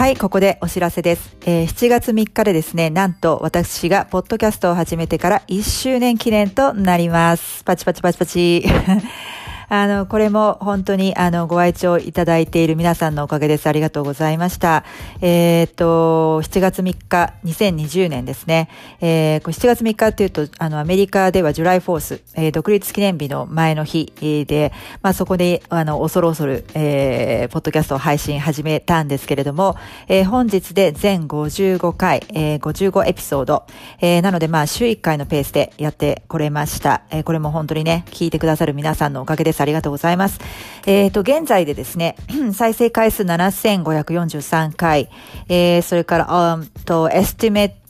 はい、ここでお知らせです。えー、7月3日でですね、なんと私がポッドキャストを始めてから1周年記念となります。パチパチパチパチ。あの、これも本当にあの、ご愛聴いただいている皆さんのおかげです。ありがとうございました。えっ、と、7月3日、2020年ですね。えー、7月3日っていうと、あの、アメリカではジュライフォース、えー、独立記念日の前の日で、まあ、そこで、あの、恐る恐る、えー、ポッドキャストを配信始めたんですけれども、えー、本日で全55回、えー、55エピソード、えー、なので、まあ、週1回のペースでやってこれました。えー、これも本当にね、聞いてくださる皆さんのおかげです。ありがとうございます。えっ、ー、と、現在でですね、再生回数7543回、えー、それから、うんと、estimate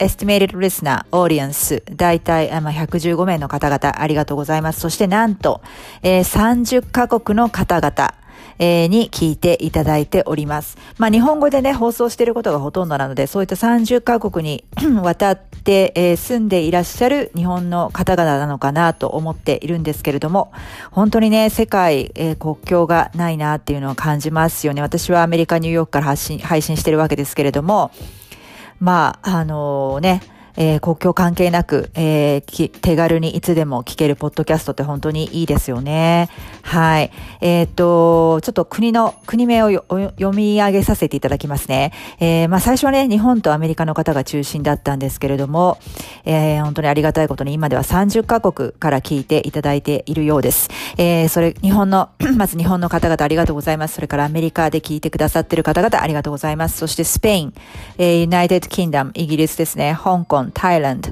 estimated listener audience 大体、まあ、115名の方々ありがとうございます。そしてなんと、えー、30カ国の方々、えー、に聞いていただいております。まあ、日本語でね、放送していることがほとんどなので、そういった30カ国に 渡って、えー、住んでいらっしゃる日本の方々なのかなと思っているんですけれども、本当にね、世界、えー、国境がないなっていうのを感じますよね。私はアメリカ、ニューヨークから発信、配信してるわけですけれども、まあ、あのー、ね、えー、国境関係なく、えー、手軽にいつでも聞けるポッドキャストって本当にいいですよね。はい。えっ、と、ちょっと国の、国名を読み上げさせていただきますね。えー、まあ最初はね、日本とアメリカの方が中心だったんですけれども、えー、本当にありがたいことに今では30カ国から聞いていただいているようです。えー、それ、日本の、まず日本の方々ありがとうございます。それからアメリカで聞いてくださっている方々ありがとうございます。そしてスペイン、えー、 United Kingdom、イギリスですね、香港、 Thailand、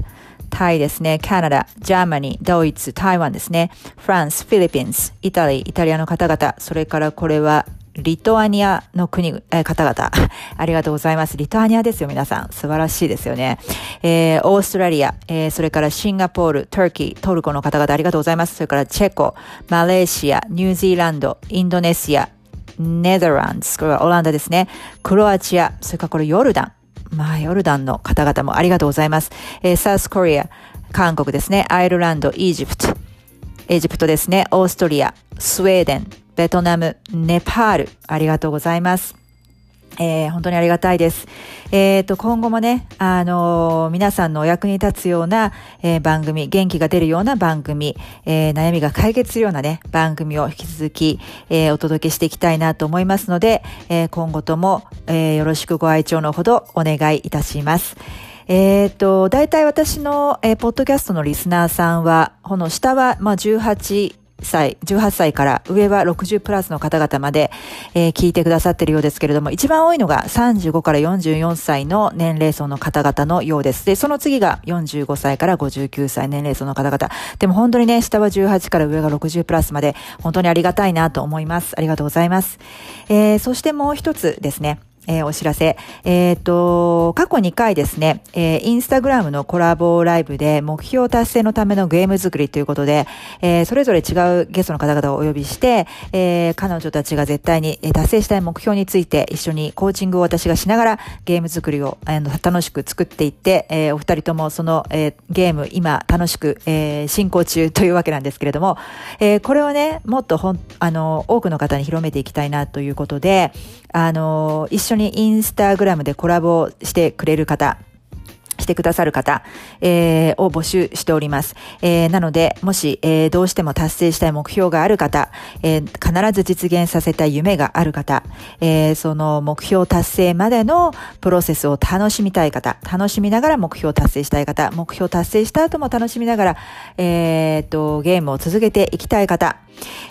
タイですね、カナダ、 Germany、ドイツ、台湾ですね、フランス、 Philippines、 Italy、イタリアの方々、それからこれはリトアニアの国、え方々。ありがとうございます。リトアニアですよ、皆さん。素晴らしいですよね。えー、オーストラリア、えー、それからシンガポール、トルキー、トルコの方々ありがとうございます。それからチェコ、マレーシア、ニュージーランド、インドネシア、ネザーランド、これはオランダですね。クロアチア、それからこれヨルダン。まあ、ヨルダンの方々もありがとうございます。えー、サウスコリア、韓国ですね。アイルランド、イージプト、エジプトですね。オーストリア、スウェーデン、ベトナム、ネパール、ありがとうございます。えー、本当にありがたいです。えっ、ー、と、今後もね、あのー、皆さんのお役に立つような、えー、番組、元気が出るような番組、え悩みが解決するようなね、番組を引き続き、えお届けしていきたいなと思いますので、え今後とも、えよろしくご愛聴のほどお願いいたします。えっ、と、大体私の、えー、ポッドキャストのリスナーさんは、この下は、まあ、18、歳、18歳から上は60プラスの方々まで、えー、聞いてくださっているようですけれども、一番多いのが35から44歳の年齢層の方々のようです。で、その次が45歳から59歳年齢層の方々。でも本当にね、下は18から上が60プラスまで、本当にありがたいなと思います。ありがとうございます。えー、そしてもう一つですね。えー、お知らせ。えっ、ー、と、過去2回ですね、えー、インスタグラムのコラボライブで目標達成のためのゲーム作りということで、えー、それぞれ違うゲストの方々をお呼びして、えー、彼女たちが絶対に達成したい目標について一緒にコーチングを私がしながらゲーム作りを、あの、楽しく作っていって、えー、お二人ともその、えー、ゲーム今楽しく、えー、進行中というわけなんですけれども、えー、これをね、もっとほん、あの、多くの方に広めていきたいなということで、あの、一緒にインスタグラムでコラボしてくれる方、してくださる方、えー、を募集しております。えー、なので、もし、えー、どうしても達成したい目標がある方、えー、必ず実現させたい夢がある方、えー、その目標達成までのプロセスを楽しみたい方、楽しみながら目標達成したい方、目標達成した後も楽しみながら、えー、っと、ゲームを続けていきたい方、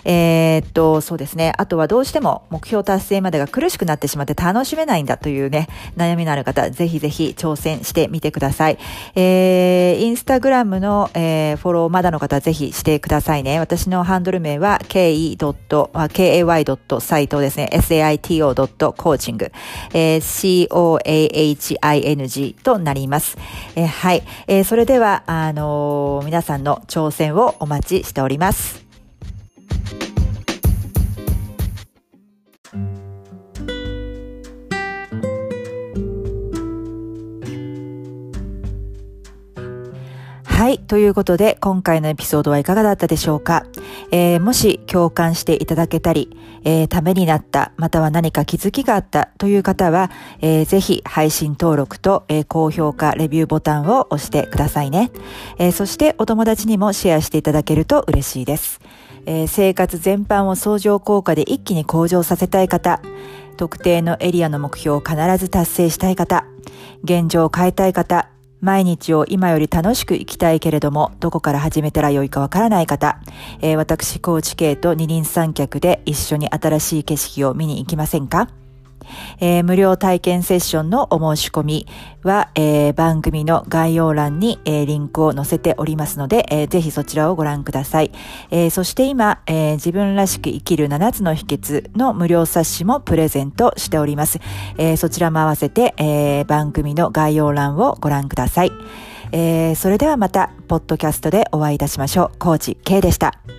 えー、っと、そうですね。あとはどうしても目標達成までが苦しくなってしまって楽しめないんだというね、悩みのある方、ぜひぜひ挑戦してみてください。くださいえー、インスタグラムの、えー、フォローまだの方ぜひしてくださいね。私のハンドル名は ke.kay.site ですね。saito.coaching、えー、coaching となります。えー、はい、えー。それでは、あのー、皆さんの挑戦をお待ちしております。はい。ということで、今回のエピソードはいかがだったでしょうか、えー、もし共感していただけたり、えー、ためになった、または何か気づきがあったという方は、えー、ぜひ配信登録と、えー、高評価、レビューボタンを押してくださいね、えー。そしてお友達にもシェアしていただけると嬉しいです。えー、生活全般を相乗効果で一気に向上させたい方、特定のエリアの目標を必ず達成したい方、現状を変えたい方、毎日を今より楽しく生きたいけれども、どこから始めたらよいかわからない方、えー、私、高知系と二人三脚で一緒に新しい景色を見に行きませんか？えー、無料体験セッションのお申し込みは、えー、番組の概要欄に、えー、リンクを載せておりますので、えー、ぜひそちらをご覧ください。えー、そして今、えー、自分らしく生きる7つの秘訣の無料冊子もプレゼントしております。えー、そちらも合わせて、えー、番組の概要欄をご覧ください。えー、それではまた、ポッドキャストでお会いいたしましょう。コーチ K でした。